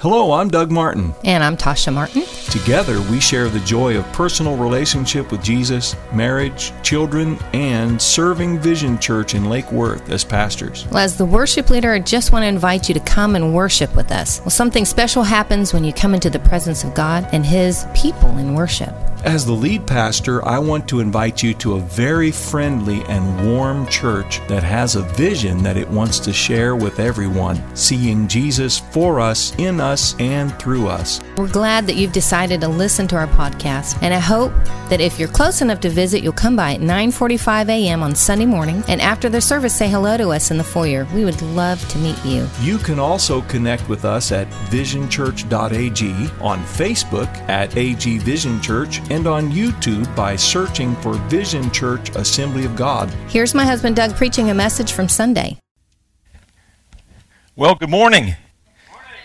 Hello, I'm Doug Martin. And I'm Tasha Martin. Together, we share the joy of personal relationship with Jesus, marriage, children, and serving Vision Church in Lake Worth as pastors. Well, as the worship leader, I just want to invite you to come and worship with us. Well, something special happens when you come into the presence of God and His people in worship. As the lead pastor, I want to invite you to a very friendly and warm church that has a vision that it wants to share with everyone, seeing Jesus for us, in us, and through us. We're glad that you've decided to listen to our podcast, and I hope that if you're close enough to visit, you'll come by at 9:45 a.m. on Sunday morning, and after the service, say hello to us in the foyer. We would love to meet you. You can also connect with us at visionchurch.ag, on Facebook at AG Vision Church, and on YouTube by searching for Vision Church Assembly of God. Here's my husband Doug preaching a message from Sunday. Well, good morning.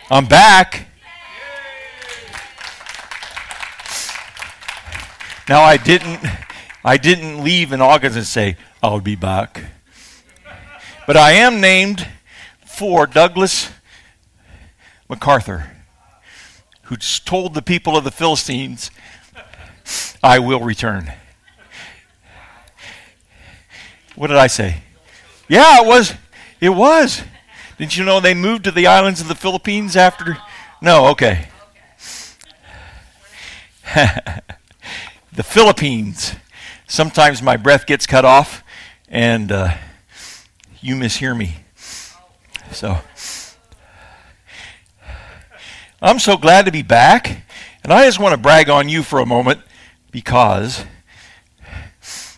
I'm back. Now I didn't I didn't leave in August and say I'll be back. But I am named for Douglas MacArthur, who told the people of the Philistines, I will return. What did I say? Yeah, it was. It was. Didn't you know they moved to the islands of the Philippines after? No, okay. the Philippines. Sometimes my breath gets cut off and uh, you mishear me. So I'm so glad to be back. And I just want to brag on you for a moment because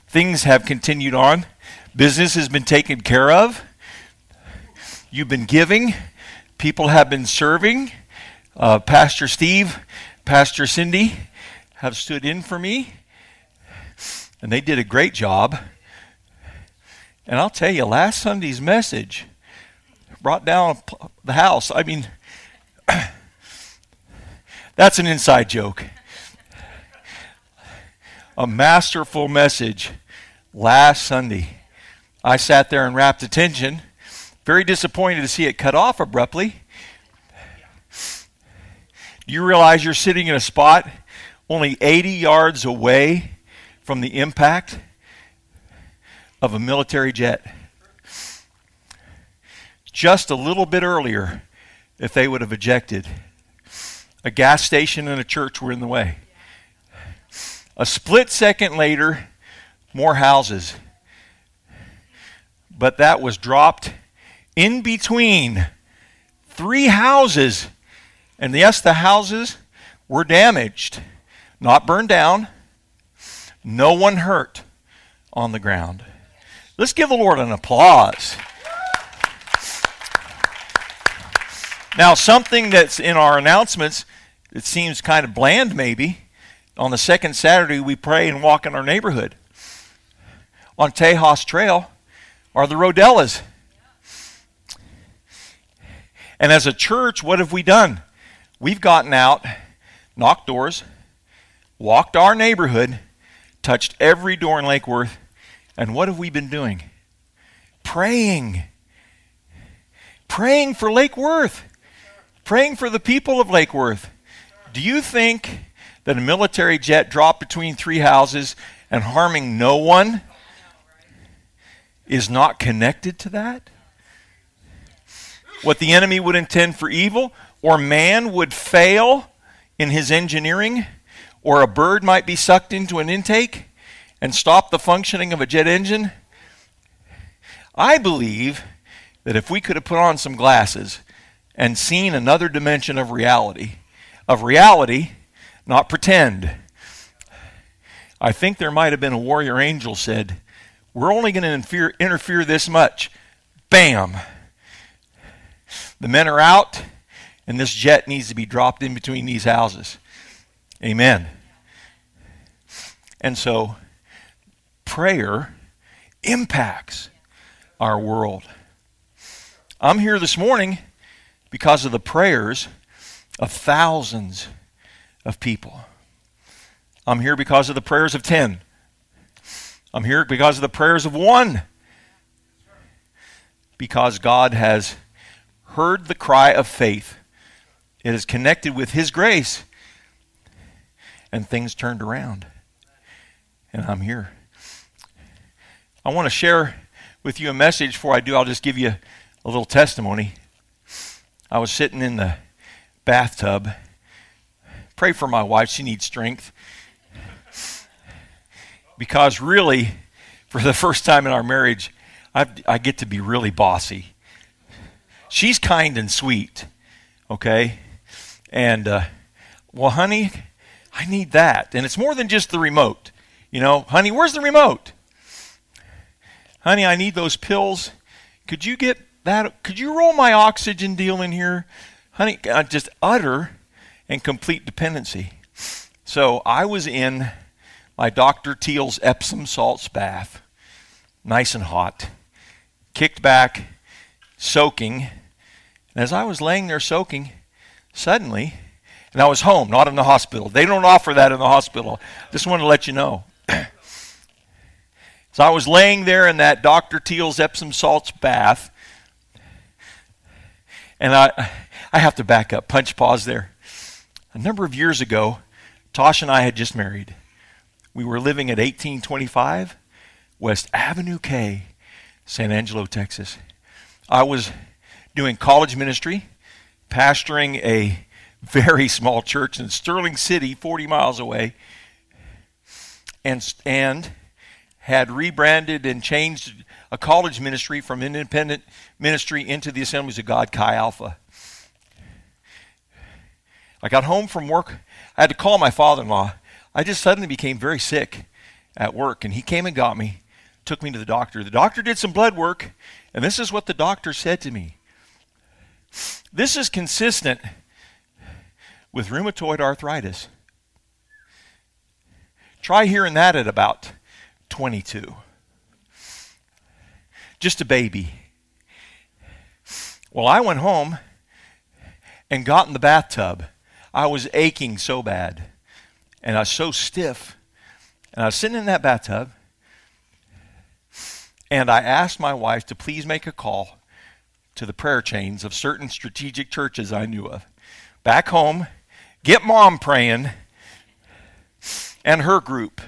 things have continued on. Business has been taken care of. You've been giving. People have been serving. Uh, Pastor Steve, Pastor Cindy have stood in for me, and they did a great job. And I'll tell you, last Sunday's message brought down the house. I mean, that's an inside joke. A masterful message last Sunday. I sat there and rapt attention, very disappointed to see it cut off abruptly. Do you realize you're sitting in a spot only 80 yards away from the impact of a military jet. Just a little bit earlier, if they would have ejected, a gas station and a church were in the way. A split second later, more houses. But that was dropped in between three houses. And yes, the houses were damaged not burned down, no one hurt on the ground. Let's give the Lord an applause. Now, something that's in our announcements, it seems kind of bland maybe. On the second Saturday, we pray and walk in our neighborhood. On Tejas Trail are the Rodellas. And as a church, what have we done? We've gotten out, knocked doors, walked our neighborhood, touched every door in Lake Worth, and what have we been doing? Praying. Praying for Lake Worth. Praying for the people of Lake Worth. Do you think that a military jet dropped between three houses and harming no one is not connected to that? What the enemy would intend for evil, or man would fail in his engineering or a bird might be sucked into an intake and stop the functioning of a jet engine. I believe that if we could have put on some glasses and seen another dimension of reality, of reality, not pretend, I think there might have been a warrior angel said, We're only going to interfere, this much. Bam! The men are out, and this jet needs to be dropped in between these houses. Amen. And so, prayer impacts our world. I'm here this morning because of the prayers of thousands of people. I'm here because of the prayers of 10. I'm here because of the prayers of one. Because God has heard the cry of faith it is connected with His grace, and things turned around. And I'm here. I want to share with you a message. Before I do, I'll just give you a little testimony. I was sitting in the bathtub. Pray for my wife, she needs strength. Because really, for the first time in our marriage, I've, i get to be really bossy. She's kind and sweet, okay? And, uh, well, honey, I need that. And it's more than just the remote. You know, honey, where's the remote? Honey, I need those pills. Could you get that? Could you roll my oxygen deal in here? Honey, uh, just utter and complete dependency. So I was in my Dr. Teal's Epsom salts bath, nice and hot, kicked back, soaking. And as I was laying there soaking, suddenly, and I was home, not in the hospital. They don't offer that in the hospital. Just wanted to let you know. so I was laying there in that Dr. Teal's Epsom salts bath, and I, I have to back up, punch pause there. A number of years ago, Tosh and I had just married. We were living at 1825 West Avenue K, San Angelo, Texas. I was doing college ministry, pastoring a very small church in Sterling City, 40 miles away, and, and had rebranded and changed a college ministry from independent ministry into the Assemblies of God Chi Alpha. I got home from work. I had to call my father in law I just suddenly became very sick at work, and he came and got me, took me to the doctor. The doctor did some blood work, and this is what the doctor said to me. This is consistent with rheumatoid arthritis. Try hearing that at about 22. Just a baby. Well, I went home and got in the bathtub. I was aching so bad and I was so stiff. And I was sitting in that bathtub, and I asked my wife to please make a call to the prayer chains of certain strategic churches I knew of. Back home, get mom praying and her group.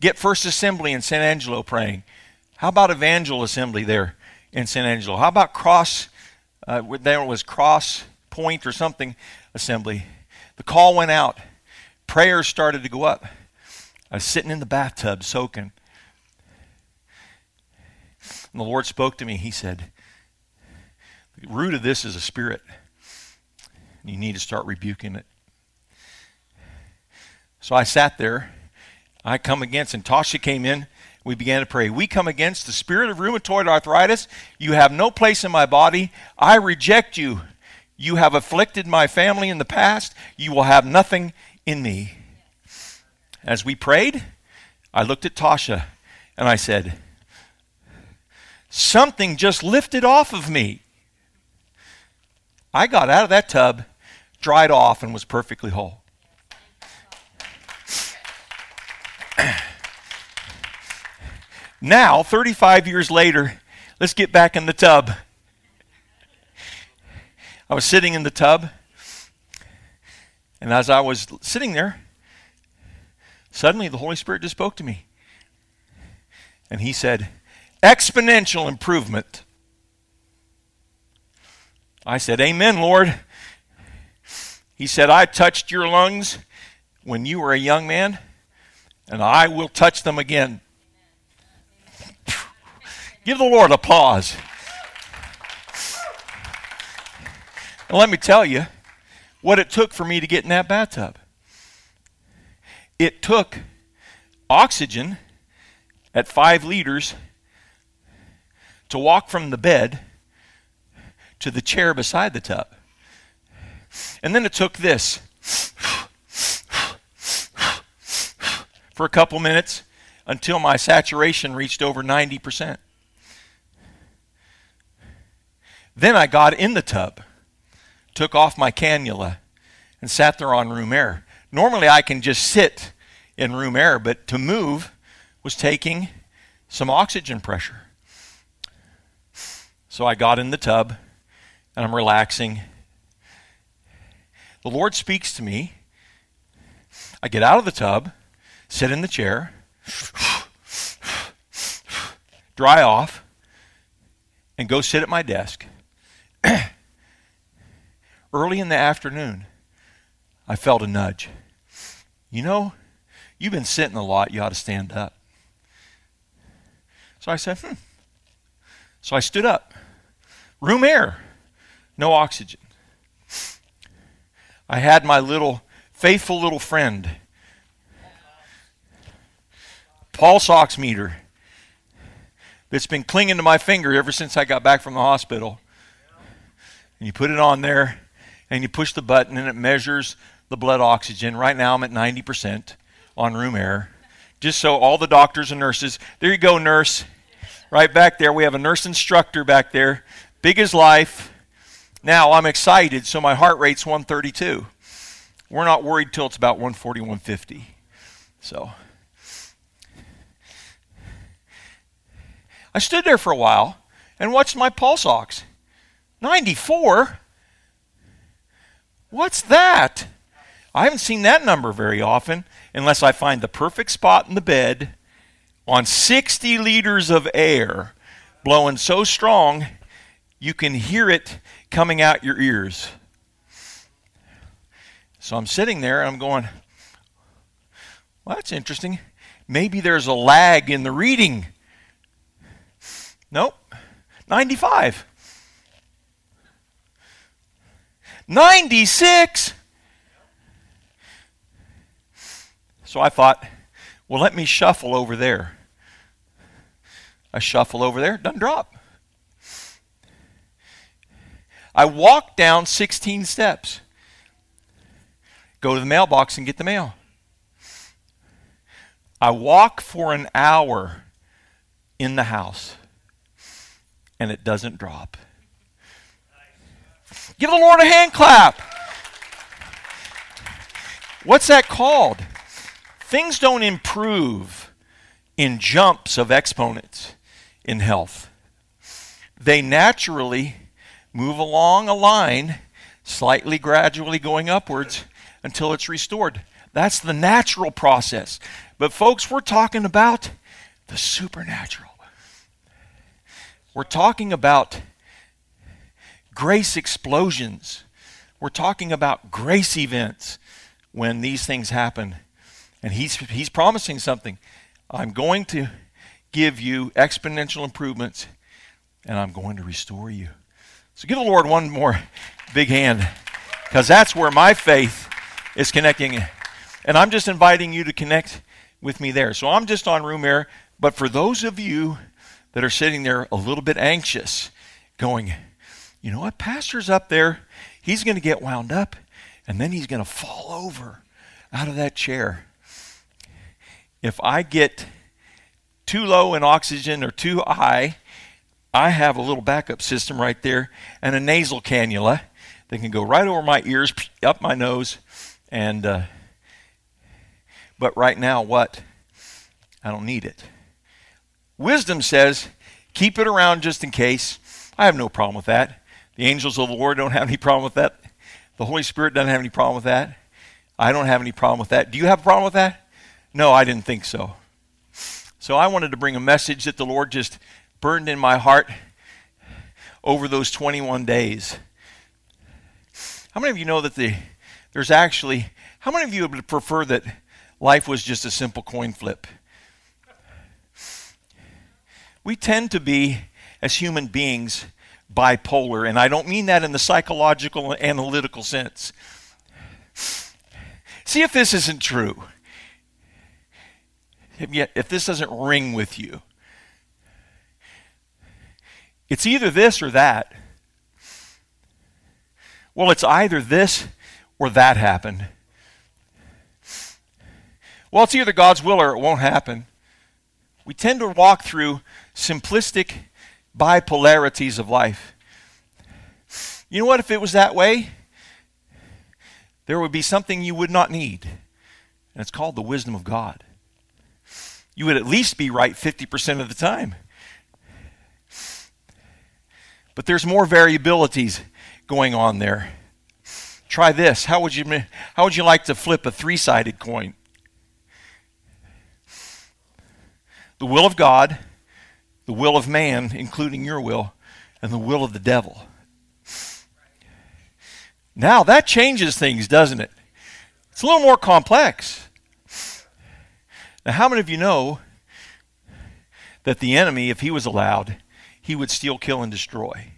Get First Assembly in San Angelo praying. How about Evangel Assembly there in San Angelo? How about Cross? Uh, there was Cross Point or something assembly. The call went out prayers started to go up. I was sitting in the bathtub soaking. And the Lord spoke to me. He said, The root of this is a spirit. You need to start rebuking it. So I sat there. I come against, and Tasha came in. We began to pray. We come against the spirit of rheumatoid arthritis. You have no place in my body. I reject you. You have afflicted my family in the past. You will have nothing in me. As we prayed, I looked at Tasha and I said, Something just lifted off of me. I got out of that tub, dried off, and was perfectly whole. now, 35 years later, let's get back in the tub. I was sitting in the tub and as I was sitting there, suddenly the Holy Spirit just spoke to me. And He said, Exponential improvement. I said, Amen, Lord. He said, I touched your lungs when you were a young man, and I will touch them again. Give the Lord applause. And let me tell you, what it took for me to get in that bathtub. It took oxygen at five liters to walk from the bed to the chair beside the tub. And then it took this for a couple minutes until my saturation reached over 90%. Then I got in the tub took off my cannula and sat there on room air. Normally I can just sit in room air, but to move was taking some oxygen pressure. So I got in the tub and I'm relaxing. the Lord speaks to me. I get out of the tub, sit in the chair, dry off, and go sit at my desk. Early in the afternoon, I felt a nudge. You know, you've been sitting a lot, you ought to stand up. So I said, hmm. So I stood up. Room air, no oxygen. I had my little faithful little friend, pulse oximeter, that's been clinging to my finger ever since I got back from the hospital. And you put it on there, and you push the button, and it measures the blood oxygen. Right now, I'm at 90% on room air. Just so all the doctors and nurses, there you go, nurse. Right back there, we have a nurse instructor back there, big as life. Now I'm excited, so my heart rate's 132. We're not worried till it's about 140, 150. So I stood there for a while and watched my pulse ox. 94? What's that? I haven't seen that number very often unless I find the perfect spot in the bed on 60 liters of air blowing so strong you can hear it coming out your ears. So I'm sitting there and I'm going, well, that's interesting. Maybe there's a lag in the reading. Nope. 95. 96. So I thought, well, let me shuffle over there. I shuffle over there, doesn't drop. I walk down 16 steps, go to the mailbox and get the mail. I walk for an hour in the house, and it doesn't drop. Give the Lord a hand clap. What's that called? Things don't improve in jumps of exponents in health. They naturally move along a line, slightly gradually going upwards until it's restored. That's the natural process. But, folks, we're talking about the supernatural. We're talking about grace explosions. We're talking about grace events when these things happen. And he's, he's promising something. I'm going to give you exponential improvements, and I'm going to restore you. So give the Lord one more big hand because that's where my faith is connecting. And I'm just inviting you to connect with me there. So I'm just on room air. But for those of you that are sitting there a little bit anxious, going, you know what, Pastor's up there, he's going to get wound up, and then he's going to fall over out of that chair. If I get too low in oxygen or too high, I have a little backup system right there and a nasal cannula that can go right over my ears, up my nose, and uh, but right now, what? I don't need it. Wisdom says, keep it around just in case. I have no problem with that. The angels of the Lord don't have any problem with that. The Holy Spirit doesn't have any problem with that. I don't have any problem with that. Do you have a problem with that? No, I didn't think so. So I wanted to bring a message that the Lord just burned in my heart over those 21 days. How many of you know that the, there's actually, how many of you would prefer that life was just a simple coin flip? We tend to be, as human beings, bipolar, and I don't mean that in the psychological, analytical sense. See if this isn't true. If, if this doesn't ring with you. It's either this or that. Well, it's either this or that happened. Well, it's either God's will or it won't happen. We tend to walk through simplistic bipolarities of life. You know what? If it was that way, there would be something you would not need, and it's called the wisdom of God. You would at least be right 50% of the time. But there's more variabilities going on there. Try this. How would you how would you like to flip a three-sided coin? The will of God, the will of man, including your will, and the will of the devil. Now that changes things, doesn't it? It's a little more complex. Now, how many of you know that the enemy, if he was allowed, he would steal, kill, and destroy?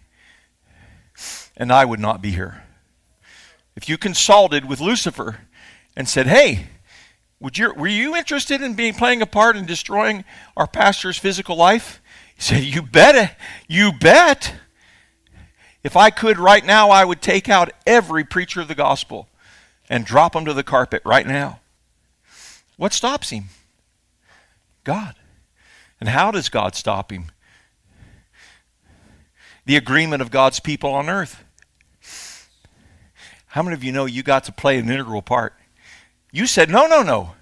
And I would not be here. If you consulted with Lucifer and said, hey, would you, were you interested in being playing a part in destroying our pastor's physical life? Said, You bet. You bet. If I could right now, I would take out every preacher of the gospel and drop them to the carpet right now. What stops him? God. And how does God stop him? The agreement of God's people on earth. How many of you know you got to play an integral part? You said, no, no, no.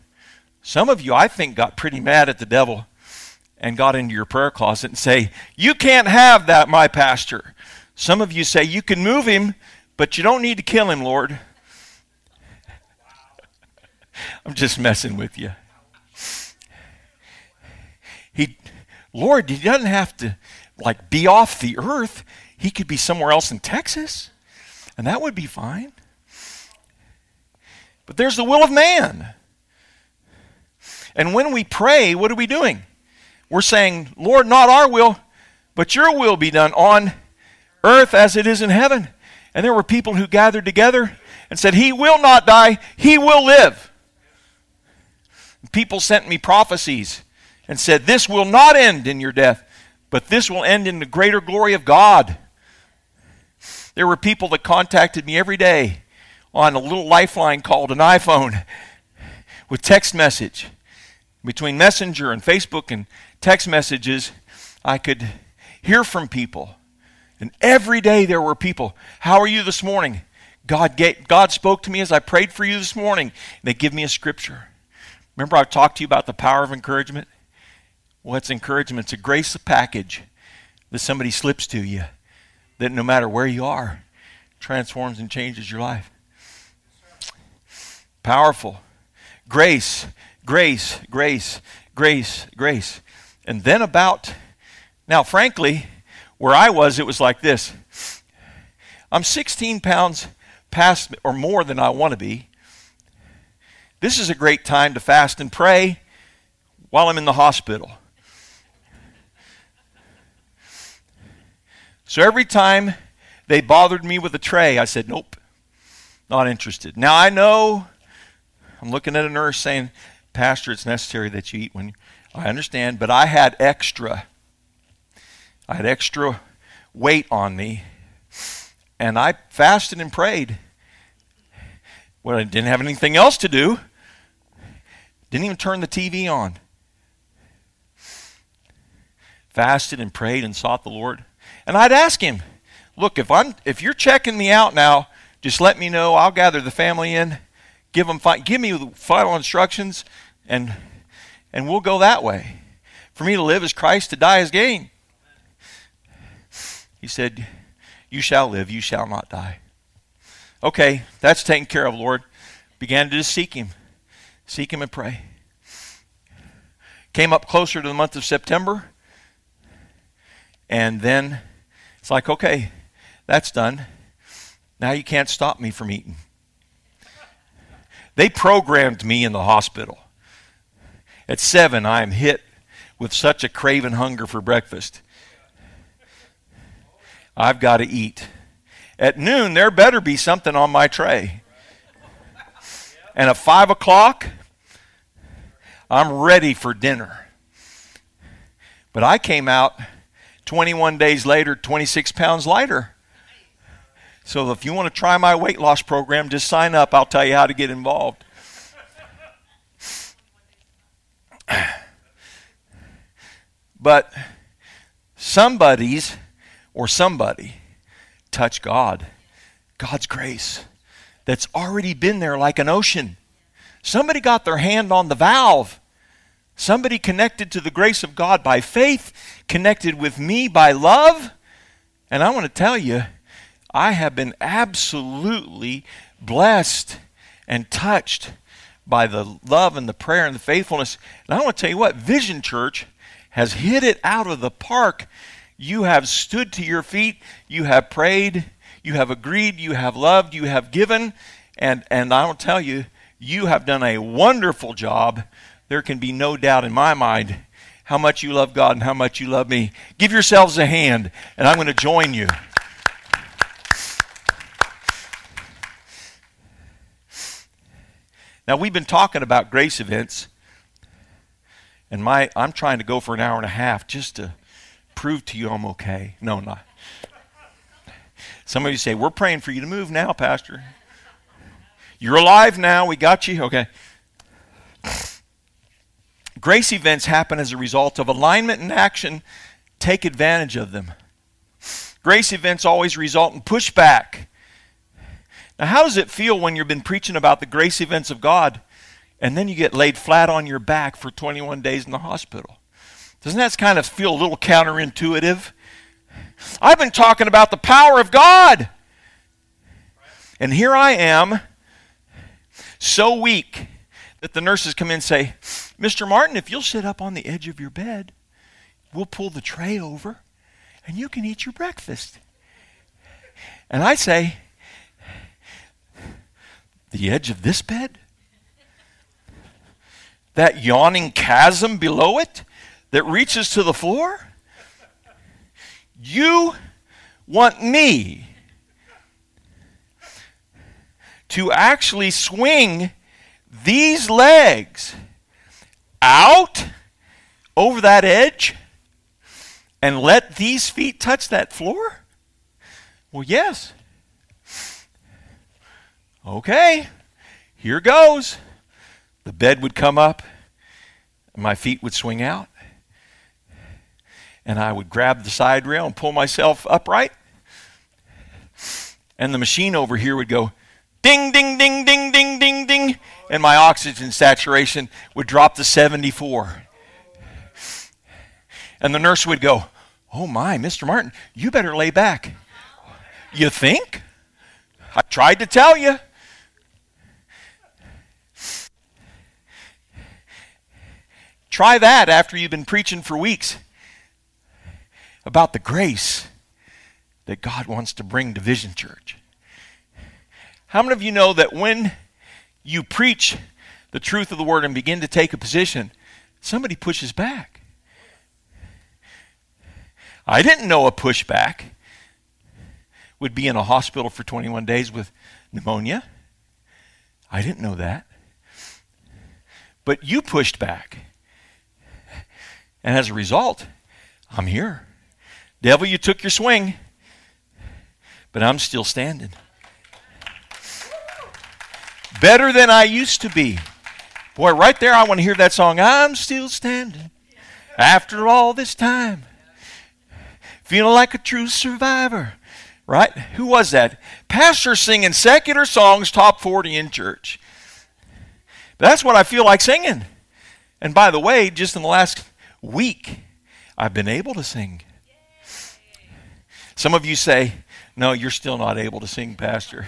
Some of you, I think, got pretty mad at the devil and got into your prayer closet and say, You can't have that, my pastor. Some of you say, You can move him, but you don't need to kill him, Lord. I'm just messing with you. He, Lord, he doesn't have to like be off the earth. He could be somewhere else in Texas, and that would be fine. But there's the will of man. And when we pray, what are we doing? We're saying, Lord, not our will, but your will be done on earth as it is in heaven. And there were people who gathered together and said, He will not die, He will live. People sent me prophecies and said, This will not end in your death, but this will end in the greater glory of God. There were people that contacted me every day on a little lifeline called an iPhone with text message. Between Messenger and Facebook and text messages, I could hear from people. And every day there were people, How are you this morning? God, God spoke to me as I prayed for you this morning. They give me a scripture. Remember, I've talked to you about the power of encouragement? Well, it's encouragement. It's a grace package that somebody slips to you that no matter where you are, transforms and changes your life. Powerful. Grace, grace, grace, grace, grace. And then about, now, frankly, where I was, it was like this I'm 16 pounds past or more than I want to be. This is a great time to fast and pray while I'm in the hospital. So every time they bothered me with a tray, I said, Nope, not interested. Now I know, I'm looking at a nurse saying, Pastor, it's necessary that you eat when I understand, but I had extra. I had extra weight on me, and I fasted and prayed. Well, I didn't have anything else to do. Didn't even turn the TV on. Fasted and prayed and sought the Lord. And I'd ask him, look, if I'm if you're checking me out now, just let me know. I'll gather the family in, give them fi- give me the final instructions, and and we'll go that way. For me to live is Christ, to die is gain. He said, You shall live, you shall not die. Okay, that's taken care of, Lord. Began to just seek Him, seek Him and pray. Came up closer to the month of September, and then it's like, okay, that's done. Now you can't stop me from eating. They programmed me in the hospital. At seven, I am hit with such a craven hunger for breakfast. I've got to eat. At noon, there better be something on my tray. And at five o'clock, I'm ready for dinner. But I came out 21 days later, 26 pounds lighter. So if you want to try my weight loss program, just sign up. I'll tell you how to get involved. But somebody's or somebody touch God, God's grace that's already been there like an ocean. Somebody got their hand on the valve Somebody connected to the grace of God by faith, connected with me by love. And I want to tell you, I have been absolutely blessed and touched by the love and the prayer and the faithfulness. And I want to tell you what, Vision Church has hit it out of the park. You have stood to your feet, you have prayed, you have agreed, you have loved, you have given, and, and I will tell you, you have done a wonderful job. There can be no doubt in my mind how much you love God and how much you love me. Give yourselves a hand, and I'm going to join you. Now, we've been talking about grace events, and my, I'm trying to go for an hour and a half just to prove to you I'm okay. No, not. Some of you say, We're praying for you to move now, Pastor. You're alive now. We got you. Okay. Grace events happen as a result of alignment and action. Take advantage of them. Grace events always result in pushback. Now, how does it feel when you've been preaching about the grace events of God and then you get laid flat on your back for 21 days in the hospital? Doesn't that kind of feel a little counterintuitive? I've been talking about the power of God. And here I am, so weak that the nurses come in and say, Mr. Martin, if you'll sit up on the edge of your bed, we'll pull the tray over and you can eat your breakfast. And I say, the edge of this bed? That yawning chasm below it that reaches to the floor? You want me to actually swing these legs out over that edge and let these feet touch that floor? Well, yes. Okay, here goes. The bed would come up, my feet would swing out, and I would grab the side rail and pull myself upright. And the machine over here would go ding, ding, ding, ding, ding, ding, ding, and my oxygen saturation would drop to 74. And the nurse would go, Oh my, Mr. Martin, you better lay back. You think? I tried to tell you. Try that after you've been preaching for weeks about the grace that God wants to bring to Vision Church. How many of you know that when you preach the truth of the word and begin to take a position, somebody pushes back? I didn't know a pushback would be in a hospital for 21 days with pneumonia. I didn't know that. But you pushed back. And as a result, I'm here. Devil, you took your swing, but I'm still standing. Better than I used to be. Boy, right there, I want to hear that song. I'm still standing after all this time. Feeling like a true survivor. Right? Who was that? Pastor singing secular songs, top 40 in church. That's what I feel like singing. And by the way, just in the last week, I've been able to sing. Some of you say, No, you're still not able to sing, Pastor.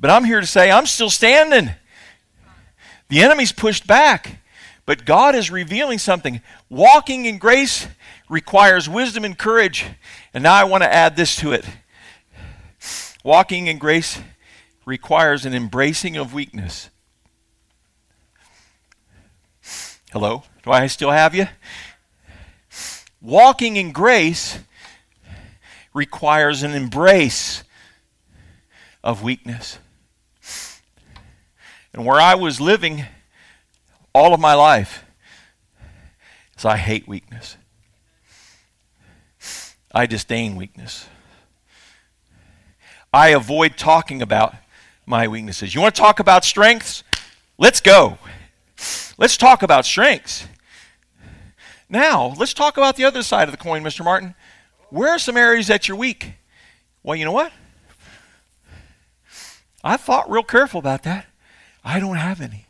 But I'm here to say, I'm still standing. The enemy's pushed back, but God is revealing something. Walking in grace requires wisdom and courage. And now I want to add this to it. Walking in grace requires an embracing of weakness. Hello? Do I still have you? Walking in grace requires an embrace of weakness. And where I was living all of my life is I hate weakness. I disdain weakness. I avoid talking about my weaknesses. You want to talk about strengths? Let's go. Let's talk about strengths. Now, let's talk about the other side of the coin, Mr. Martin. Where are some areas that you're weak? Well, you know what? I thought real careful about that. I don't have any.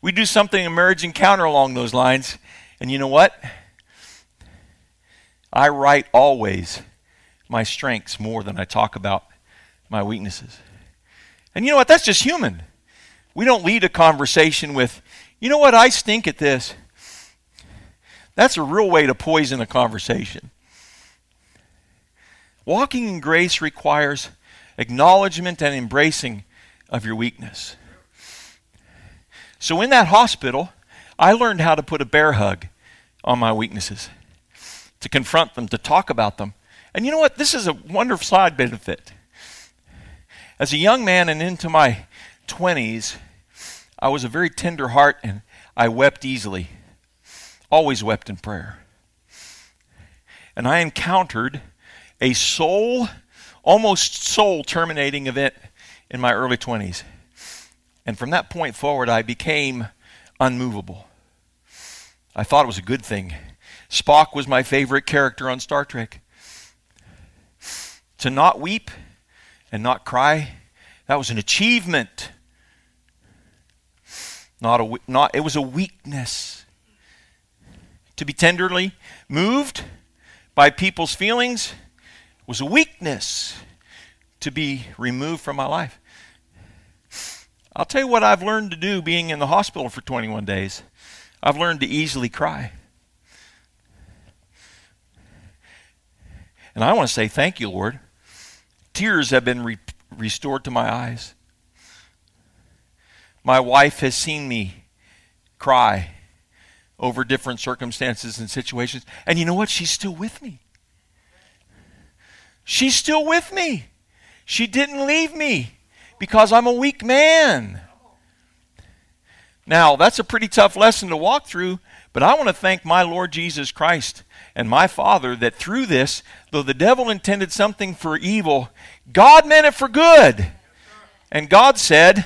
We do something in marriage encounter along those lines, and you know what? I write always my strengths more than I talk about my weaknesses. And you know what? That's just human. We don't lead a conversation with, you know what, I stink at this. That's a real way to poison a conversation. Walking in grace requires acknowledgement and embracing of your weakness. So in that hospital, I learned how to put a bear hug on my weaknesses, to confront them, to talk about them. And you know what? This is a wonderful side benefit. As a young man and into my 20s, I was a very tender heart and I wept easily. Always wept in prayer. And I encountered a soul, almost soul terminating event in my early 20s. And from that point forward, I became unmovable. I thought it was a good thing. Spock was my favorite character on Star Trek. To not weep and not cry, that was an achievement. Not a, not, it was a weakness. To be tenderly moved by people's feelings was a weakness to be removed from my life. I'll tell you what I've learned to do being in the hospital for 21 days. I've learned to easily cry. And I want to say thank you, Lord. Tears have been re- restored to my eyes. My wife has seen me cry over different circumstances and situations. And you know what? She's still with me. She's still with me. She didn't leave me because I'm a weak man. Now, that's a pretty tough lesson to walk through, but I want to thank my Lord Jesus Christ and my Father that through this, though the devil intended something for evil, God meant it for good. And God said,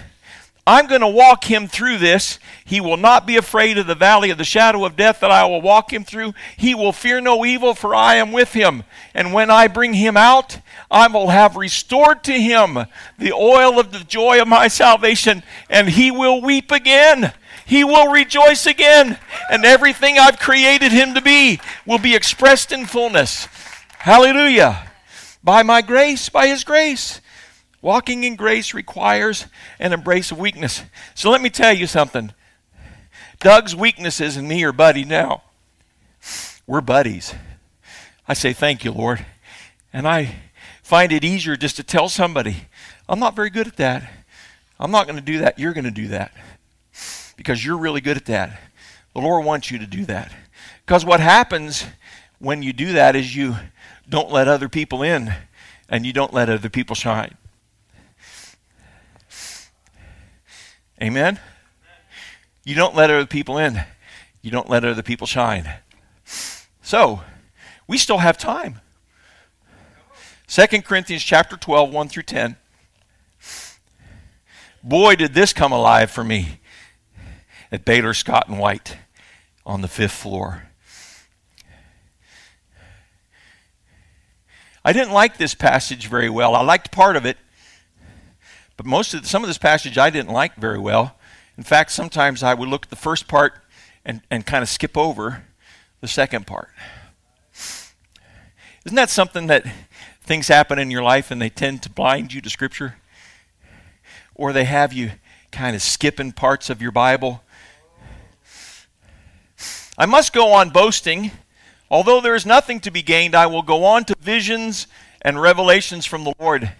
I'm going to walk him through this. He will not be afraid of the valley of the shadow of death that I will walk him through. He will fear no evil, for I am with him. And when I bring him out, I will have restored to him the oil of the joy of my salvation, and he will weep again. He will rejoice again, and everything I've created him to be will be expressed in fullness. Hallelujah. By my grace, by his grace. Walking in grace requires an embrace of weakness. So let me tell you something. Doug's weaknesses and me are buddy now. We're buddies. I say, Thank you, Lord. And I find it easier just to tell somebody, I'm not very good at that. I'm not going to do that. You're going to do that. Because you're really good at that. The Lord wants you to do that. Because what happens when you do that is you don't let other people in and you don't let other people shine. Amen? You don't let other people in. You don't let other people shine. So, we still have time. 2 Corinthians chapter 12, 1 through 10. Boy, did this come alive for me at Baylor Scott and White on the fifth floor. I didn't like this passage very well. I liked part of it, but most of the, some of this passage I didn't like very well. In fact, sometimes I would look at the first part and, and kind of skip over the second part. Isn't that something that things happen in your life and they tend to blind you to Scripture? Or they have you kind of skipping parts of your Bible? I must go on boasting. Although there is nothing to be gained, I will go on to visions and revelations from the Lord.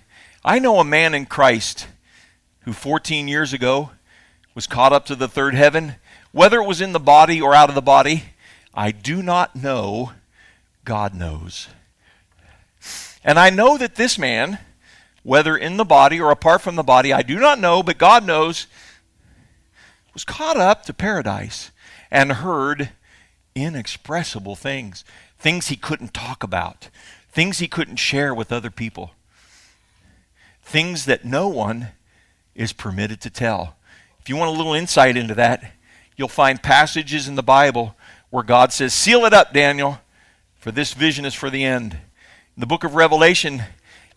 I know a man in Christ who 14 years ago was caught up to the third heaven. Whether it was in the body or out of the body, I do not know. God knows. And I know that this man, whether in the body or apart from the body, I do not know, but God knows, was caught up to paradise and heard inexpressible things, things he couldn't talk about, things he couldn't share with other people things that no one is permitted to tell. If you want a little insight into that, you'll find passages in the Bible where God says, Seal it up, Daniel, for this vision is for the end. In the book of Revelation,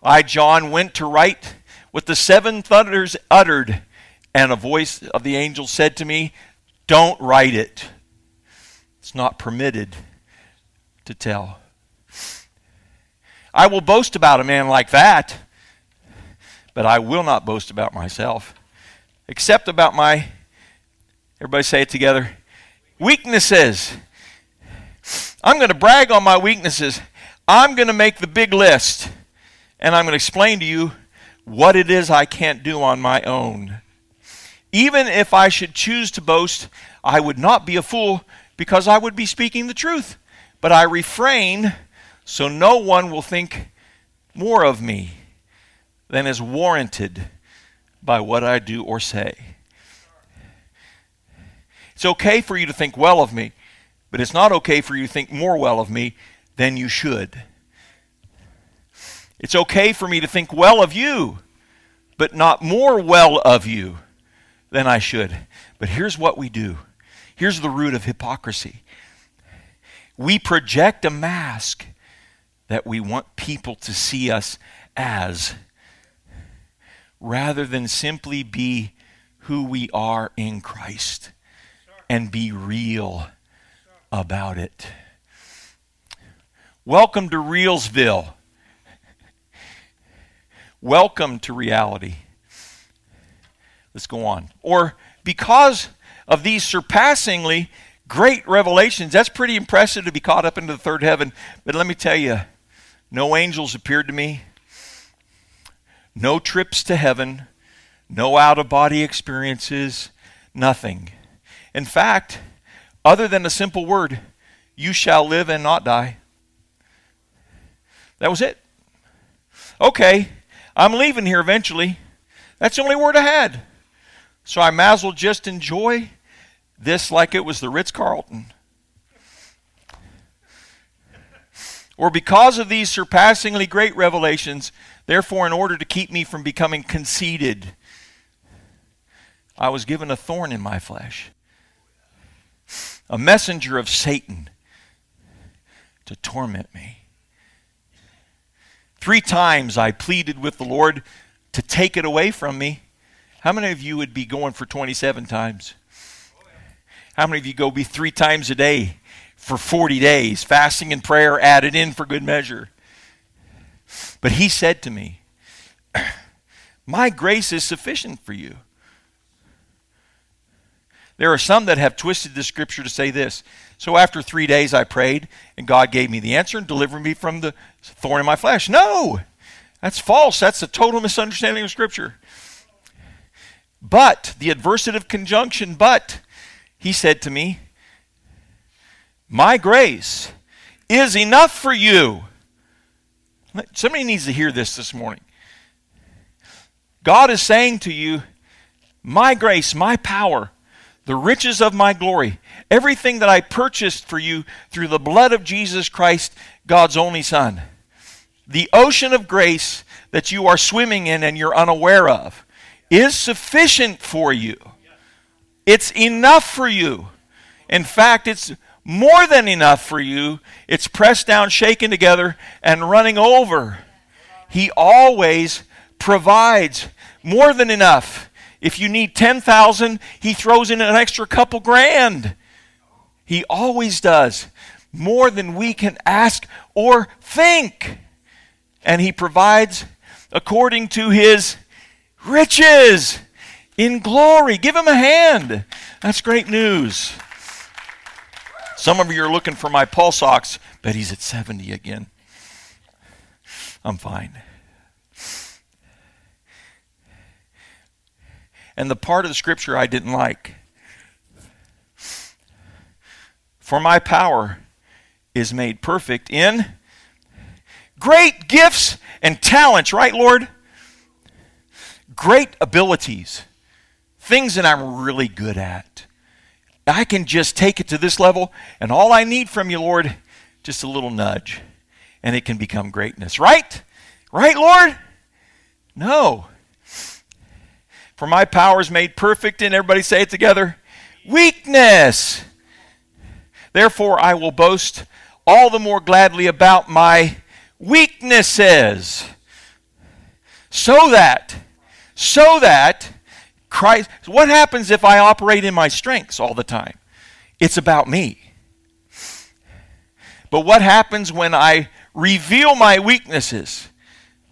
I, John, went to write what the seven thunders uttered, and a voice of the angel said to me, Don't write it. It's not permitted to tell. I will boast about a man like that, but I will not boast about myself, except about my, everybody say it together, weaknesses. I'm going to brag on my weaknesses. I'm going to make the big list, and I'm going to explain to you what it is I can't do on my own. Even if I should choose to boast, I would not be a fool because I would be speaking the truth. But I refrain so no one will think more of me than is warranted by what I do or say. It's okay for you to think well of me, but it's not okay for you to think more well of me than you should. It's okay for me to think well of you, but not more well of you than I should. But here's what we do here's the root of hypocrisy we project a mask that we want people to see us as rather than simply be who we are in Christ and be real about it. Welcome to Reelsville. Welcome to reality. Let's go on. Or because of these surpassingly great revelations, that's pretty impressive to be caught up into the third heaven. But let me tell you, no angels appeared to me, no trips to heaven, no out of body experiences, nothing. In fact, other than a simple word, you shall live and not die. That was it. Okay, I'm leaving here eventually. That's the only word I had. So I might as well just enjoy this like it was the Ritz Carlton. Or because of these surpassingly great revelations, therefore, in order to keep me from becoming conceited, I was given a thorn in my flesh, a messenger of Satan to torment me. Three times I pleaded with the Lord to take it away from me. How many of you would be going for 27 times? How many of you go be three times a day for 40 days, fasting and prayer added in for good measure? But he said to me, My grace is sufficient for you. There are some that have twisted the scripture to say this. So after three days I prayed, and God gave me the answer and delivered me from the thorn in my flesh. No! That's false. That's a total misunderstanding of scripture. But, the adversative conjunction, but, he said to me, My grace is enough for you. Somebody needs to hear this this morning. God is saying to you, My grace, my power, the riches of my glory, everything that I purchased for you through the blood of Jesus Christ, God's only Son, the ocean of grace that you are swimming in and you're unaware of, is sufficient for you. It's enough for you. In fact, it's more than enough for you. It's pressed down, shaken together, and running over. He always provides more than enough. If you need 10,000, he throws in an extra couple grand. He always does more than we can ask or think. And he provides according to his riches in glory. Give him a hand. That's great news. Some of you are looking for my pulse ox, but he's at 70 again. I'm fine. and the part of the scripture I didn't like. For my power is made perfect in great gifts and talents, right, Lord? Great abilities, things that I'm really good at. I can just take it to this level, and all I need from you, Lord, just a little nudge, and it can become greatness, right? Right, Lord? No. For my power is made perfect in, everybody say it together, weakness. Therefore, I will boast all the more gladly about my weaknesses. So that, so that Christ, what happens if I operate in my strengths all the time? It's about me. But what happens when I reveal my weaknesses,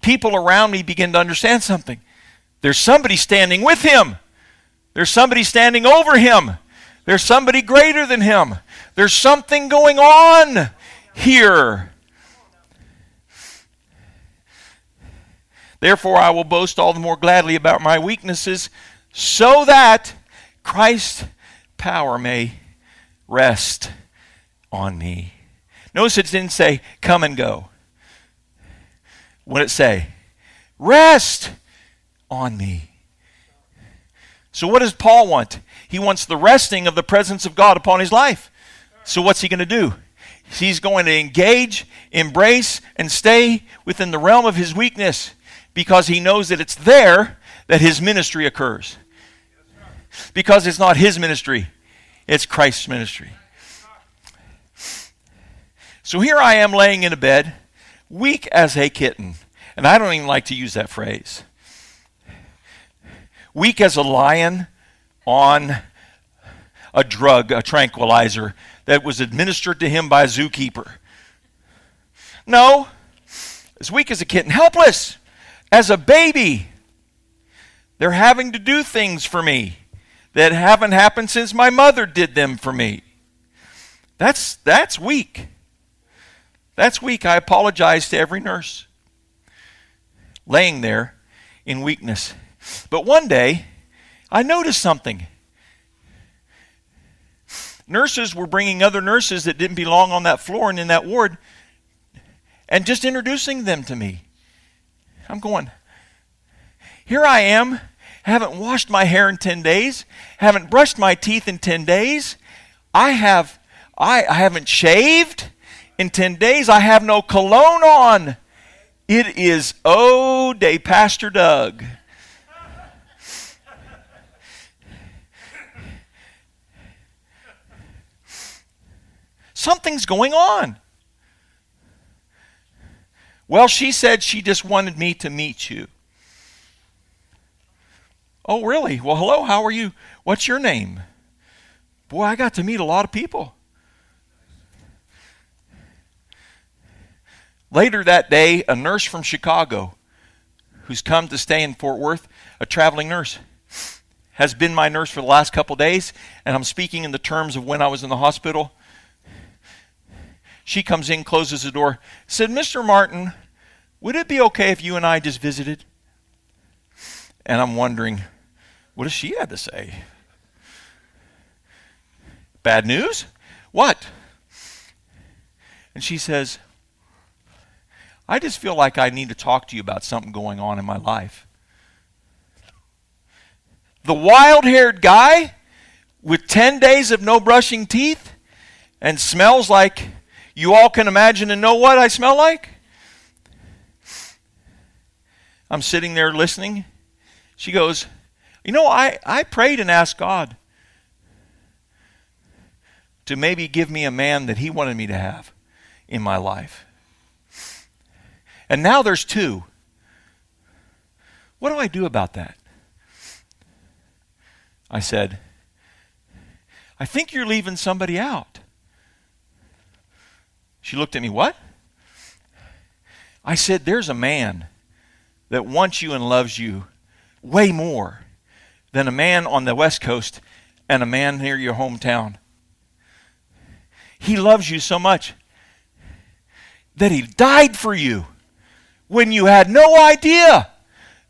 people around me begin to understand something. There's somebody standing with him. There's somebody standing over him. There's somebody greater than him. There's something going on here. Therefore, I will boast all the more gladly about my weaknesses, so that Christ's power may rest on me. Notice it didn't say, come and go. What did it say? Rest on me. So, what does Paul want? He wants the resting of the presence of God upon his life. So, what's he going to do? He's going to engage, embrace, and stay within the realm of his weakness because he knows that it's there that his ministry occurs. Because it's not his ministry, it's Christ's ministry. So here I am laying in a bed, weak as a kitten. And I don't even like to use that phrase. Weak as a lion on a drug, a tranquilizer that was administered to him by a zookeeper. No, as weak as a kitten, helpless as a baby. They're having to do things for me that haven't happened since my mother did them for me. That's, that's weak. That's weak. I apologize to every nurse laying there in weakness. But one day, I noticed something. Nurses were bringing other nurses that didn't belong on that floor and in that ward and just introducing them to me. I'm going, here I am, haven't washed my hair in 10 days, haven't brushed my teeth in 10 days. I have I, I haven't shaved in 10 days. I have no cologne on. It is oh day Pastor Doug. Something's going on. Well, she said she just wanted me to meet you. Oh, really? Well, hello, how are you? What's your name? Boy, I got to meet a lot of people. Later that day, a nurse from Chicago who's come to stay in Fort Worth, a traveling nurse, has been my nurse for the last couple days, and I'm speaking in the terms of when I was in the hospital. She comes in, closes the door, said, Mr. Martin, would it be okay if you and I just visited? And I'm wondering, what does she have to say? Bad news? What? And she says, I just feel like I need to talk to you about something going on in my life. The wild haired guy with 10 days of no brushing teeth and smells like you all can imagine and know what I smell like? I'm sitting there listening. She goes, You know, I, I prayed and asked God to maybe give me a man that He wanted me to have in my life. And now there's two. What do I do about that? I said, I think you're leaving somebody out. She looked at me, What? I said, There's a man that wants you and loves you way more than a man on the West Coast and a man near your hometown. He loves you so much that he died for you when you had no idea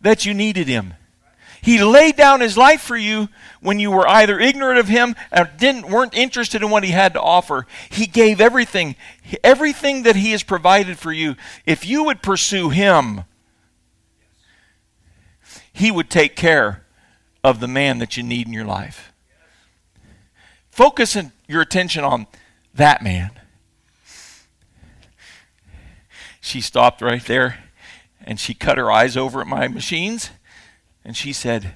that you needed him. He laid down his life for you when you were either ignorant of him or didn't weren't interested in what he had to offer. He gave everything, everything that he has provided for you. If you would pursue him, he would take care of the man that you need in your life. Focus your attention on that man. She stopped right there and she cut her eyes over at my machines and she said,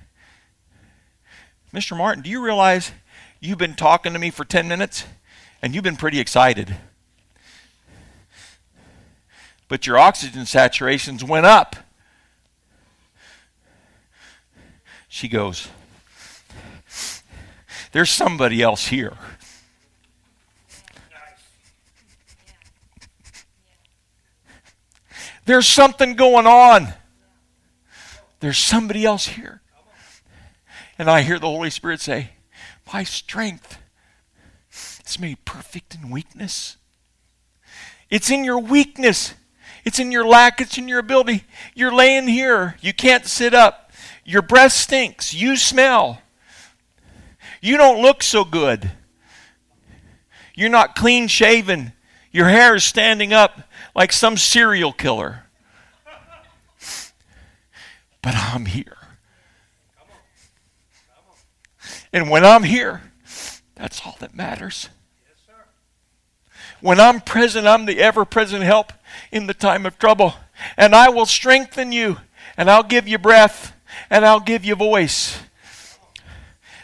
Mr. Martin, do you realize you've been talking to me for 10 minutes and you've been pretty excited? But your oxygen saturations went up. She goes, There's somebody else here. There's something going on. There's somebody else here. And I hear the Holy Spirit say, My strength is made perfect in weakness. It's in your weakness. It's in your lack. It's in your ability. You're laying here. You can't sit up. Your breath stinks. You smell. You don't look so good. You're not clean shaven. Your hair is standing up like some serial killer. But I'm here. And when I'm here, that's all that matters. When I'm present, I'm the ever present help in the time of trouble. And I will strengthen you, and I'll give you breath, and I'll give you voice.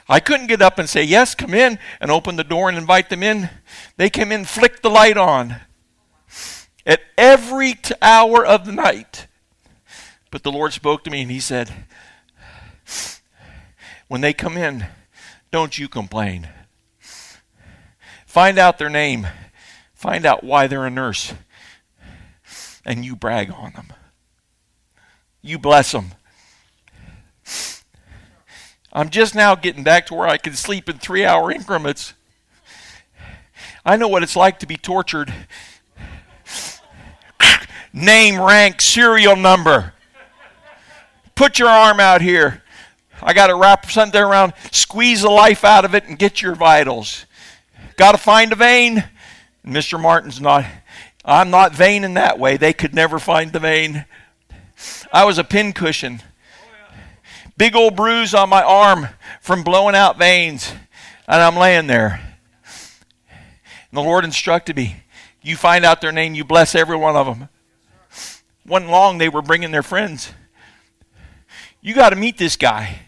I couldn't get up and say, Yes, come in, and open the door and invite them in. They came in, flicked the light on at every t- hour of the night. But the Lord spoke to me, and He said, When they come in, don't you complain. Find out their name. Find out why they're a nurse. And you brag on them. You bless them. I'm just now getting back to where I can sleep in three hour increments. I know what it's like to be tortured. Name, rank, serial number. Put your arm out here. I got to wrap something around, squeeze the life out of it, and get your vitals. Got to find a vein. Mr. Martin's not, I'm not vain in that way. They could never find the vein. I was a pincushion. Big old bruise on my arm from blowing out veins. And I'm laying there. And the Lord instructed me you find out their name, you bless every one of them. One long, they were bringing their friends. You got to meet this guy.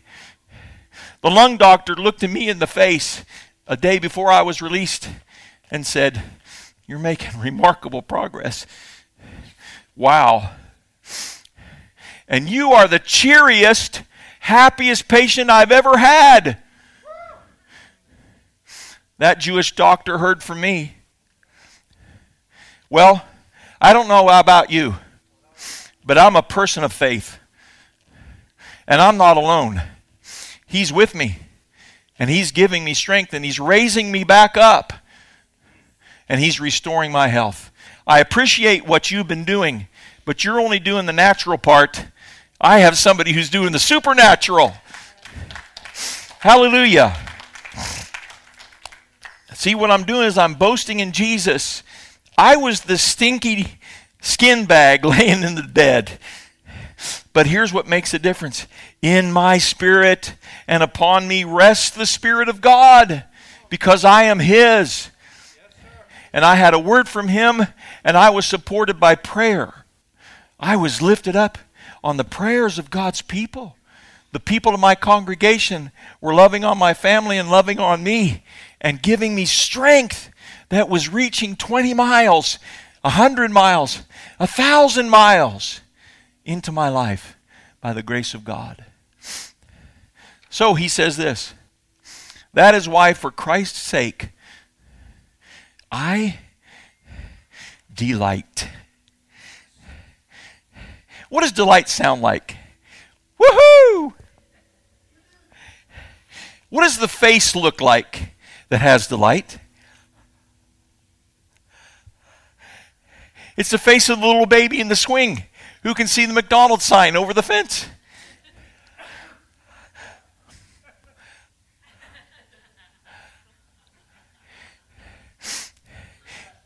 The lung doctor looked at me in the face a day before I was released and said, You're making remarkable progress. Wow. And you are the cheeriest, happiest patient I've ever had. That Jewish doctor heard from me. Well, I don't know about you, but I'm a person of faith. And I'm not alone. He's with me. And He's giving me strength and He's raising me back up. And He's restoring my health. I appreciate what you've been doing, but you're only doing the natural part. I have somebody who's doing the supernatural. Hallelujah. See, what I'm doing is I'm boasting in Jesus. I was the stinky skin bag laying in the bed. But here's what makes a difference in my spirit and upon me rests the Spirit of God because I am His. And I had a word from Him and I was supported by prayer. I was lifted up on the prayers of God's people. The people of my congregation were loving on my family and loving on me and giving me strength that was reaching 20 miles, 100 miles, 1,000 miles into my life by the grace of God. So he says this That is why, for Christ's sake, I delight. What does delight sound like? Woohoo! What does the face look like that has delight? It's the face of the little baby in the swing who can see the McDonald's sign over the fence.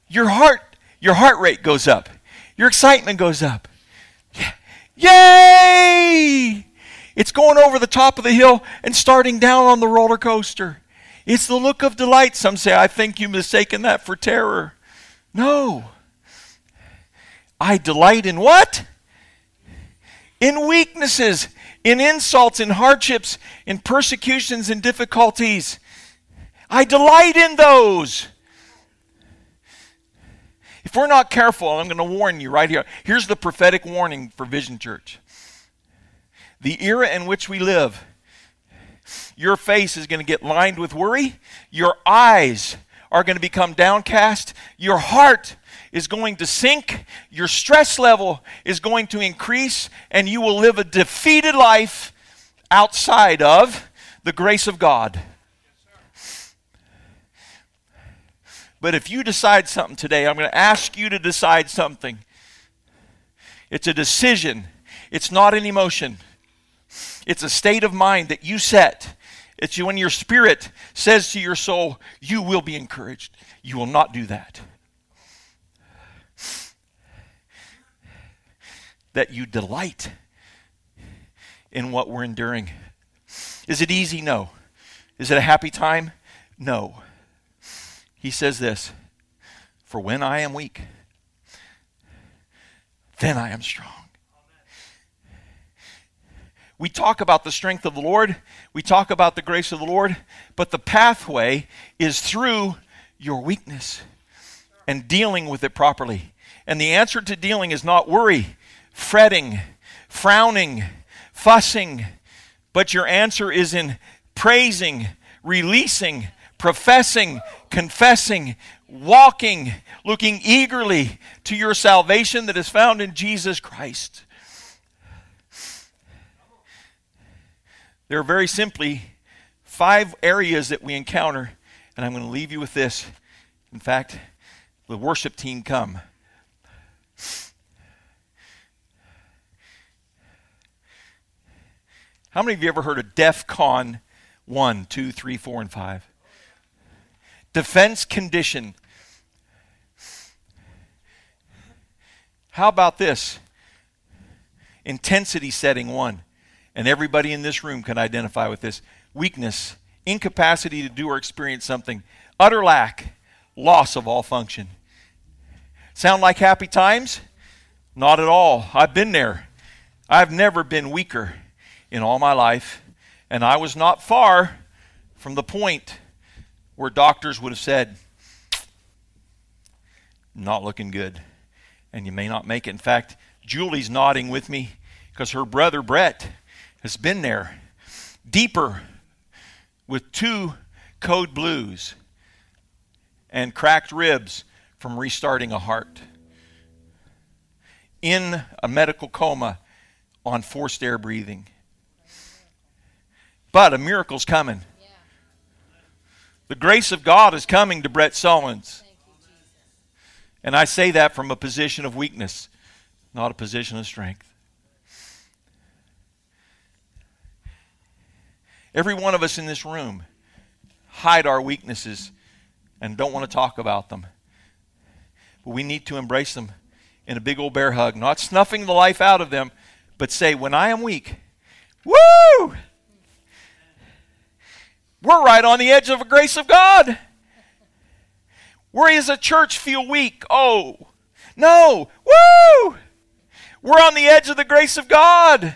Your heart, your heart rate goes up. Your excitement goes up. Yay! It's going over the top of the hill and starting down on the roller coaster. It's the look of delight. Some say, I think you've mistaken that for terror. No. I delight in what? In weaknesses, in insults, in hardships, in persecutions, in difficulties. I delight in those. If we're not careful, I'm going to warn you right here. Here's the prophetic warning for Vision Church. The era in which we live, your face is going to get lined with worry, your eyes are going to become downcast, your heart is going to sink, your stress level is going to increase, and you will live a defeated life outside of the grace of God. But if you decide something today, I'm going to ask you to decide something. It's a decision, it's not an emotion. It's a state of mind that you set. It's when your spirit says to your soul, You will be encouraged. You will not do that. That you delight in what we're enduring. Is it easy? No. Is it a happy time? No. He says this For when I am weak, then I am strong. We talk about the strength of the Lord, we talk about the grace of the Lord, but the pathway is through your weakness and dealing with it properly. And the answer to dealing is not worry, fretting, frowning, fussing, but your answer is in praising, releasing, professing, confessing, walking, looking eagerly to your salvation that is found in Jesus Christ. There are very simply five areas that we encounter, and I'm going to leave you with this. In fact, the worship team come. How many of you ever heard of DEF CON 1, 2, 3, 4, and 5? Defense condition. How about this? Intensity setting 1 and everybody in this room can identify with this weakness, incapacity to do or experience something, utter lack, loss of all function. Sound like happy times? Not at all. I've been there. I've never been weaker in all my life, and I was not far from the point where doctors would have said, Not looking good, and you may not make it. In fact, Julie's nodding with me because her brother Brett has been there deeper with two code blues and cracked ribs from restarting a heart. In a medical coma on forced air breathing. But a miracle's coming. The grace of God is coming to Brett Sullins. And I say that from a position of weakness, not a position of strength. Every one of us in this room hide our weaknesses and don't want to talk about them. But we need to embrace them in a big old bear hug, not snuffing the life out of them, but say, when I am weak, woo! We're right on the edge of the grace of God. Where as a church feel weak? Oh, no, woo! We're on the edge of the grace of God.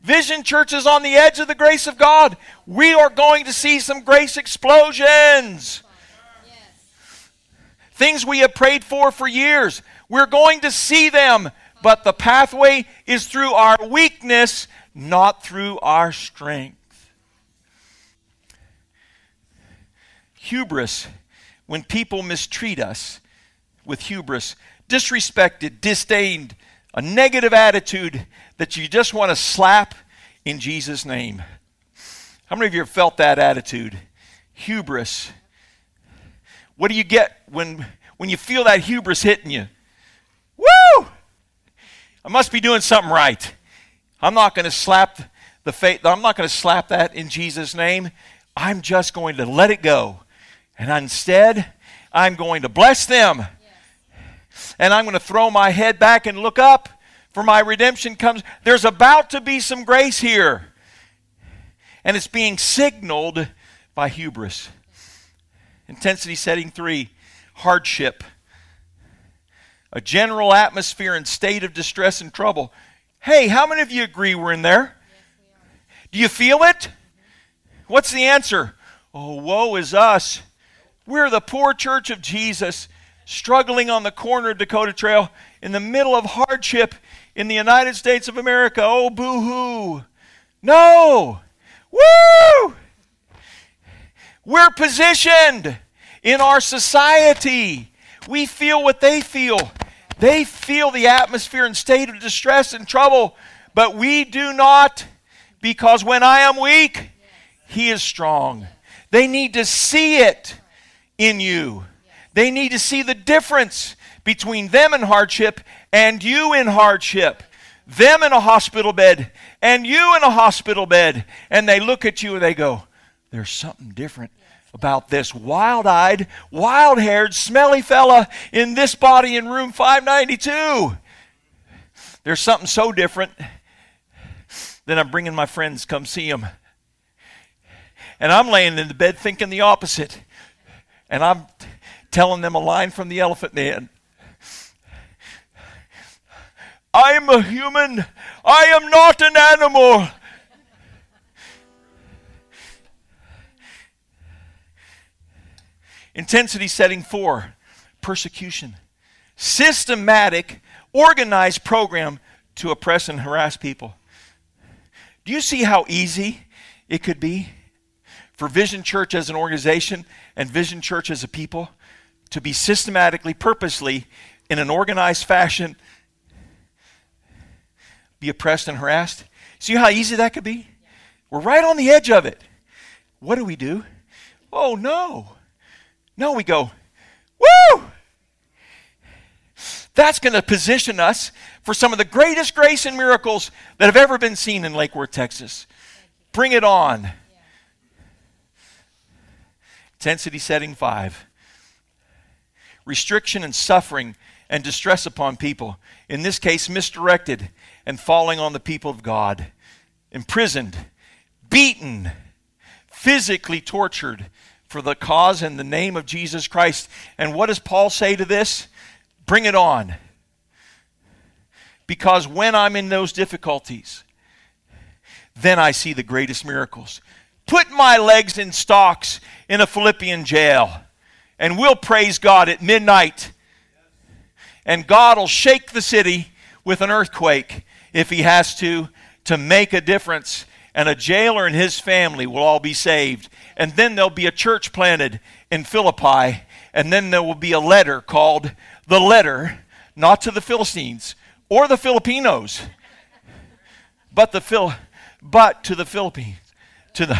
Vision Church is on the edge of the grace of God. We are going to see some grace explosions. Things we have prayed for for years. We're going to see them, but the pathway is through our weakness, not through our strength. Hubris, when people mistreat us with hubris, disrespected, disdained, a negative attitude that you just want to slap in Jesus' name. How many of you have felt that attitude? Hubris. What do you get when, when you feel that hubris hitting you? Woo! I must be doing something right. I'm not going to slap the faith. I'm not going to slap that in Jesus' name. I'm just going to let it go. And instead, I'm going to bless them and I'm going to throw my head back and look up, for my redemption comes. There's about to be some grace here. And it's being signaled by hubris. Intensity setting three hardship. A general atmosphere and state of distress and trouble. Hey, how many of you agree we're in there? Do you feel it? What's the answer? Oh, woe is us. We're the poor church of Jesus struggling on the corner of Dakota Trail in the middle of hardship in the United States of America. Oh, boo hoo. No! Woo! We're positioned in our society. We feel what they feel. They feel the atmosphere and state of distress and trouble, but we do not, because when I am weak, He is strong. They need to see it in you. They need to see the difference between them in hardship and you in hardship. Them in a hospital bed and you in a hospital bed. And they look at you and they go, There's something different about this wild eyed, wild haired, smelly fella in this body in room 592. There's something so different. Then I'm bringing my friends, come see him. And I'm laying in the bed thinking the opposite. And I'm telling them a line from the elephant man. I'm a human. I am not an animal. Intensity setting four persecution. Systematic, organized program to oppress and harass people. Do you see how easy it could be for Vision Church as an organization and Vision Church as a people to be systematically, purposely, in an organized fashion, be oppressed and harassed? See how easy that could be? We're right on the edge of it. What do we do? Oh, no. No, we go, woo! That's going to position us for some of the greatest grace and miracles that have ever been seen in Lake Worth, Texas. Bring it on. Intensity setting five restriction and suffering and distress upon people. In this case, misdirected and falling on the people of God. Imprisoned, beaten, physically tortured, for the cause and the name of Jesus Christ. And what does Paul say to this? Bring it on. Because when I'm in those difficulties, then I see the greatest miracles. Put my legs in stocks in a Philippian jail, and we'll praise God at midnight. And God will shake the city with an earthquake if He has to, to make a difference. And a jailer and his family will all be saved and then there'll be a church planted in Philippi, and then there will be a letter called the letter, not to the Philistines or the Filipinos, but the Phil, but to the Philippines, to the.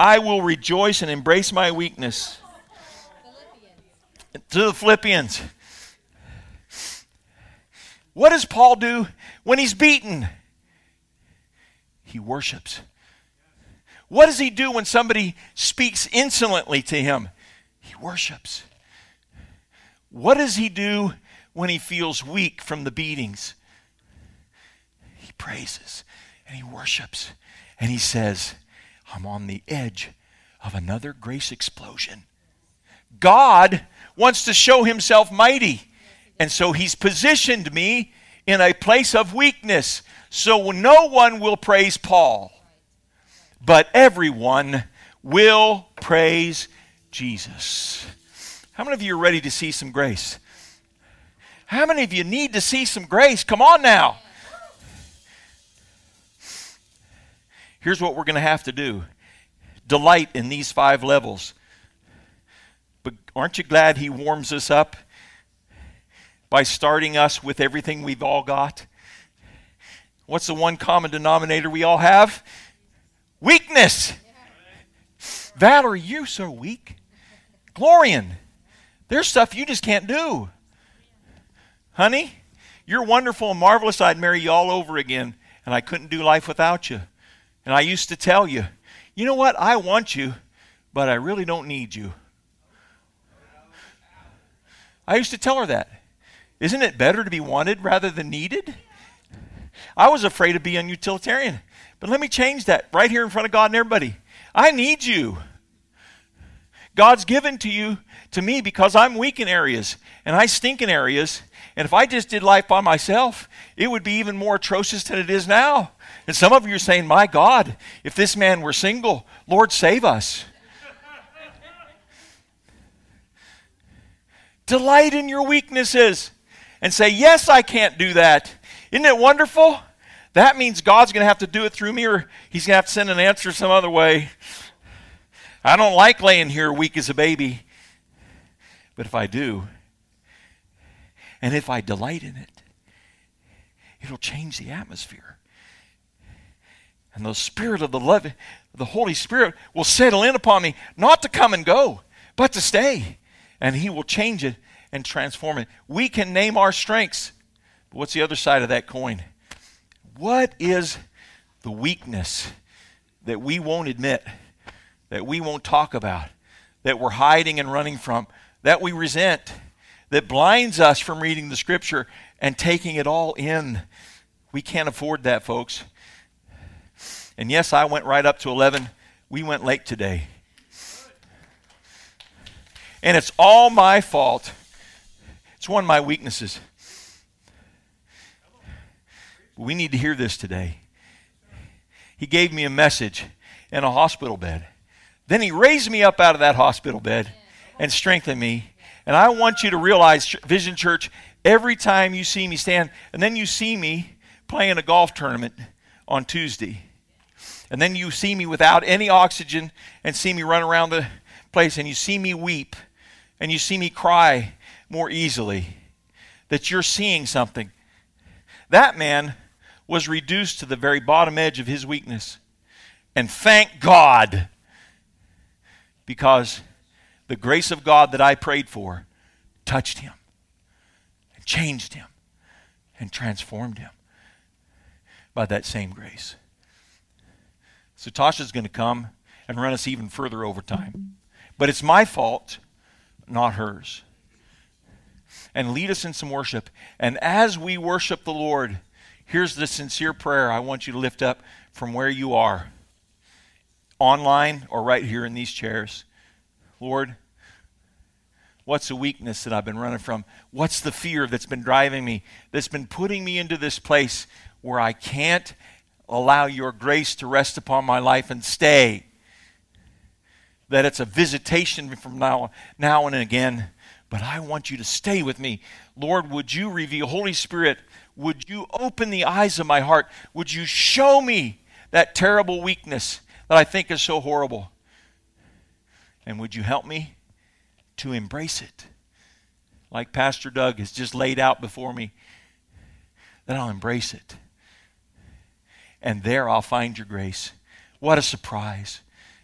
I will rejoice and embrace my weakness. To the Philippians. What does Paul do when he's beaten? He worships. What does he do when somebody speaks insolently to him? He worships. What does he do when he feels weak from the beatings? He praises and he worships and he says, I'm on the edge of another grace explosion. God wants to show himself mighty. And so he's positioned me in a place of weakness so no one will praise Paul but everyone will praise Jesus. How many of you are ready to see some grace? How many of you need to see some grace? Come on now. Here's what we're going to have to do delight in these five levels. But aren't you glad He warms us up by starting us with everything we've all got? What's the one common denominator we all have? Weakness. Valerie, you're so weak. Glorian, there's stuff you just can't do. Honey, you're wonderful and marvelous. I'd marry you all over again, and I couldn't do life without you. And I used to tell you, you know what? I want you, but I really don't need you. I used to tell her that. Isn't it better to be wanted rather than needed? I was afraid of being utilitarian. But let me change that right here in front of God and everybody. I need you. God's given to you, to me, because I'm weak in areas and I stink in areas. And if I just did life by myself, it would be even more atrocious than it is now. And some of you are saying, My God, if this man were single, Lord, save us. Delight in your weaknesses and say, Yes, I can't do that. Isn't it wonderful? That means God's going to have to do it through me, or He's going to have to send an answer some other way. I don't like laying here weak as a baby. But if I do, and if I delight in it, it'll change the atmosphere. And the Spirit of the love, the Holy Spirit will settle in upon me, not to come and go, but to stay. And He will change it and transform it. We can name our strengths. But what's the other side of that coin? What is the weakness that we won't admit, that we won't talk about, that we're hiding and running from, that we resent, that blinds us from reading the Scripture and taking it all in? We can't afford that, folks. And yes, I went right up to 11. We went late today. And it's all my fault. It's one of my weaknesses. We need to hear this today. He gave me a message in a hospital bed. Then he raised me up out of that hospital bed and strengthened me. And I want you to realize, Vision Church, every time you see me stand, and then you see me playing a golf tournament on Tuesday, and then you see me without any oxygen and see me run around the place, and you see me weep, and you see me cry more easily, that you're seeing something. That man was reduced to the very bottom edge of his weakness. And thank God, because the grace of God that I prayed for touched him and changed him and transformed him by that same grace. So Tasha's going to come and run us even further over time. But it's my fault, not hers. And lead us in some worship. And as we worship the Lord, Here's the sincere prayer I want you to lift up from where you are, online or right here in these chairs. Lord, what's the weakness that I've been running from? What's the fear that's been driving me, that's been putting me into this place where I can't allow your grace to rest upon my life and stay? That it's a visitation from now, now and again, but I want you to stay with me. Lord, would you reveal, Holy Spirit, would you open the eyes of my heart? Would you show me that terrible weakness that I think is so horrible? And would you help me to embrace it? Like Pastor Doug has just laid out before me, that I'll embrace it. And there I'll find your grace. What a surprise.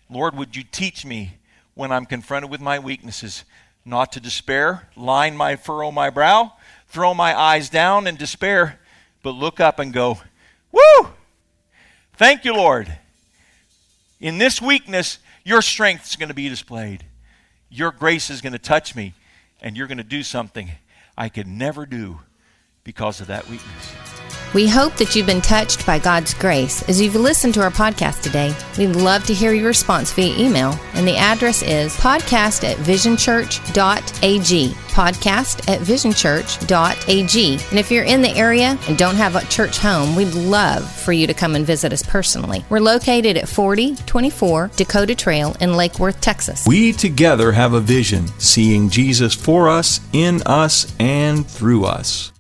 Lord, would you teach me when I'm confronted with my weaknesses not to despair, line my furrow my brow, throw my eyes down in despair, but look up and go, Woo! Thank you, Lord. In this weakness, your strength is going to be displayed. Your grace is going to touch me, and you're going to do something I could never do because of that weakness. We hope that you've been touched by God's grace as you've listened to our podcast today. We'd love to hear your response via email, and the address is podcast at visionchurch.ag. Podcast at visionchurch.ag. And if you're in the area and don't have a church home, we'd love for you to come and visit us personally. We're located at 4024 Dakota Trail in Lake Worth, Texas. We together have a vision, seeing Jesus for us, in us, and through us.